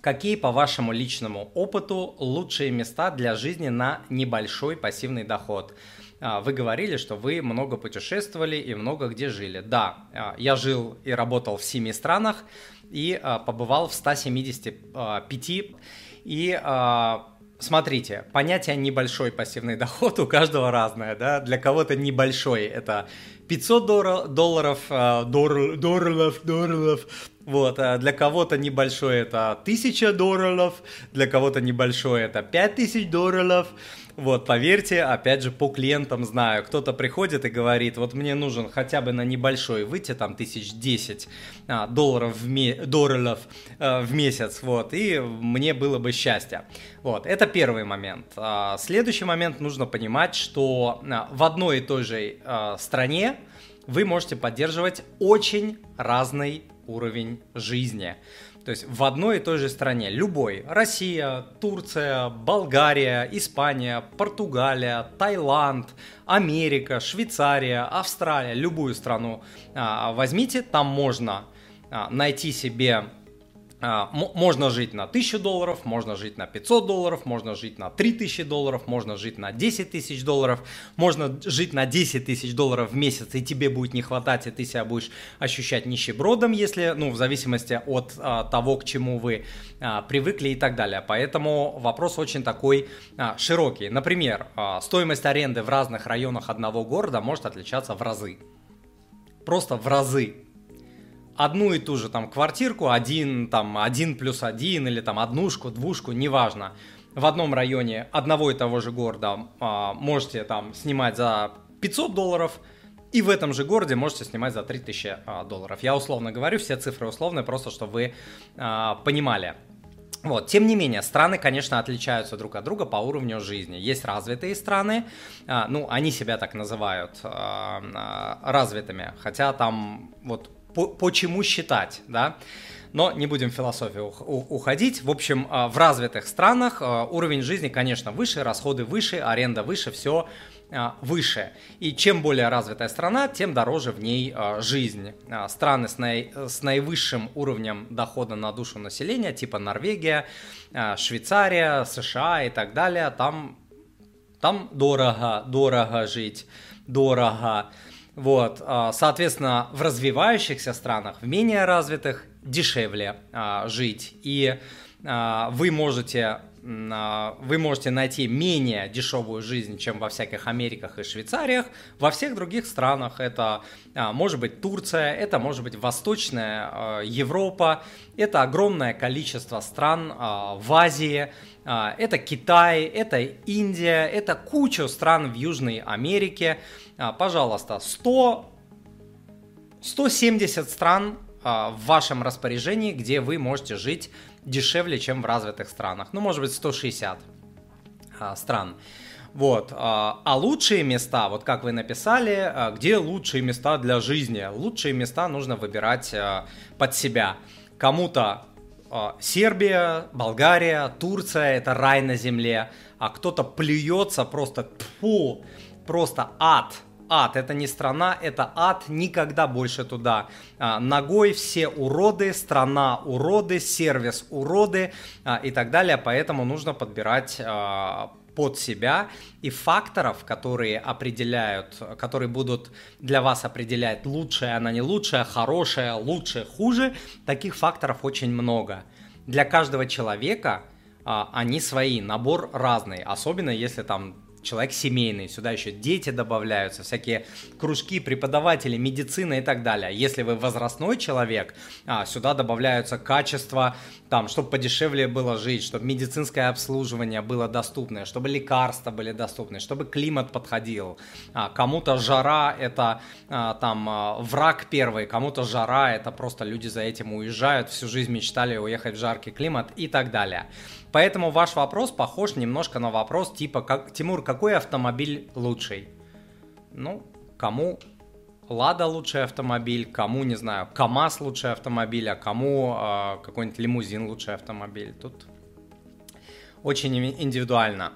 Какие, по вашему личному опыту, лучшие места для жизни на небольшой пассивный доход? А, вы говорили, что вы много путешествовали и много где жили. Да, а, я жил и работал в семи странах и а, побывал в 175. И смотрите, понятие небольшой пассивный доход у каждого разное. Да? Для кого-то небольшой это 500 долларов, долларов, долларов, долларов, вот, для кого-то небольшой это 1000 долларов, для кого-то небольшой это 5000 долларов, вот, поверьте, опять же, по клиентам знаю, кто-то приходит и говорит, вот мне нужен хотя бы на небольшой выйти, там, тысяч десять а, долларов, в, ме- долларов а, в месяц, вот, и мне было бы счастье. Вот, это первый момент. А, следующий момент нужно понимать, что а, в одной и той же стране вы можете поддерживать очень разный уровень жизни. То есть в одной и той же стране, любой, Россия, Турция, Болгария, Испания, Португалия, Таиланд, Америка, Швейцария, Австралия, любую страну. А, возьмите, там можно а, найти себе можно жить на 1000 долларов, можно жить на 500 долларов, можно жить на 3000 долларов, можно жить на 10 тысяч долларов, можно жить на 10 тысяч долларов в месяц, и тебе будет не хватать, и ты себя будешь ощущать нищебродом, если, ну, в зависимости от а, того, к чему вы а, привыкли и так далее. Поэтому вопрос очень такой а, широкий. Например, а, стоимость аренды в разных районах одного города может отличаться в разы. Просто в разы одну и ту же там квартирку, один, там, один плюс один или там однушку, двушку, неважно, в одном районе одного и того же города а, можете там снимать за 500 долларов, и в этом же городе можете снимать за 3000 а, долларов. Я условно говорю, все цифры условные, просто чтобы вы а, понимали. Вот. Тем не менее, страны, конечно, отличаются друг от друга по уровню жизни. Есть развитые страны, а, ну, они себя так называют а, а, развитыми, хотя там вот по, почему считать, да. Но не будем в философию уходить. В общем, а, в развитых странах а, уровень жизни, конечно, выше, расходы выше, аренда выше, все а, выше. И чем более развитая страна, тем дороже в ней жизнь. Страны с, наи, с наивысшим уровнем дохода на душу населения, типа Норвегия, Швейцария, США и так далее, там, там дорого, дорого жить, дорого. Вот, а, соответственно, в развивающихся странах, в менее развитых, дешевле а, жить. И а, вы можете вы можете найти менее дешевую жизнь, чем во всяких Америках и Швейцариях. Во всех других странах это может быть Турция, это может быть Восточная Европа, это огромное количество стран в Азии, это Китай, это Индия, это куча стран в Южной Америке. А, пожалуйста, 100, 170 стран а, в вашем распоряжении, где вы можете жить дешевле, чем в развитых странах. Ну, может быть, 160 а, стран. Вот. А лучшие места, вот как вы написали, где лучшие места для жизни? Лучшие места нужно выбирать под себя. Кому-то Сербия, Болгария, Турция – это рай на земле, а кто-то плюется просто, фу, просто ад – ад, это не страна, это ад, никогда больше туда. А, ногой, все уроды, страна уроды, сервис уроды а, и так далее, поэтому нужно подбирать а, под себя и факторов, которые определяют, которые будут для вас определять лучшее, она не лучшее, хорошее, лучшее, хуже, таких факторов очень много. Для каждого человека а, они свои, набор разный, особенно если там человек семейный, сюда еще дети добавляются, всякие кружки, преподаватели, медицина и так далее. Если вы возрастной человек, а, сюда добавляются качества, там, чтобы подешевле было жить, чтобы медицинское обслуживание было доступное, чтобы лекарства были доступны, чтобы климат подходил. А, кому-то жара это а, там враг первый, кому-то жара это просто люди за этим уезжают, всю жизнь мечтали уехать в жаркий климат и так далее. Поэтому ваш вопрос похож немножко на вопрос типа, как, Тимур, какой автомобиль лучший? Ну, кому Лада лучший автомобиль, кому, не знаю, КАМАЗ лучший автомобиль, а кому э, какой-нибудь лимузин лучший автомобиль. Тут очень индивидуально.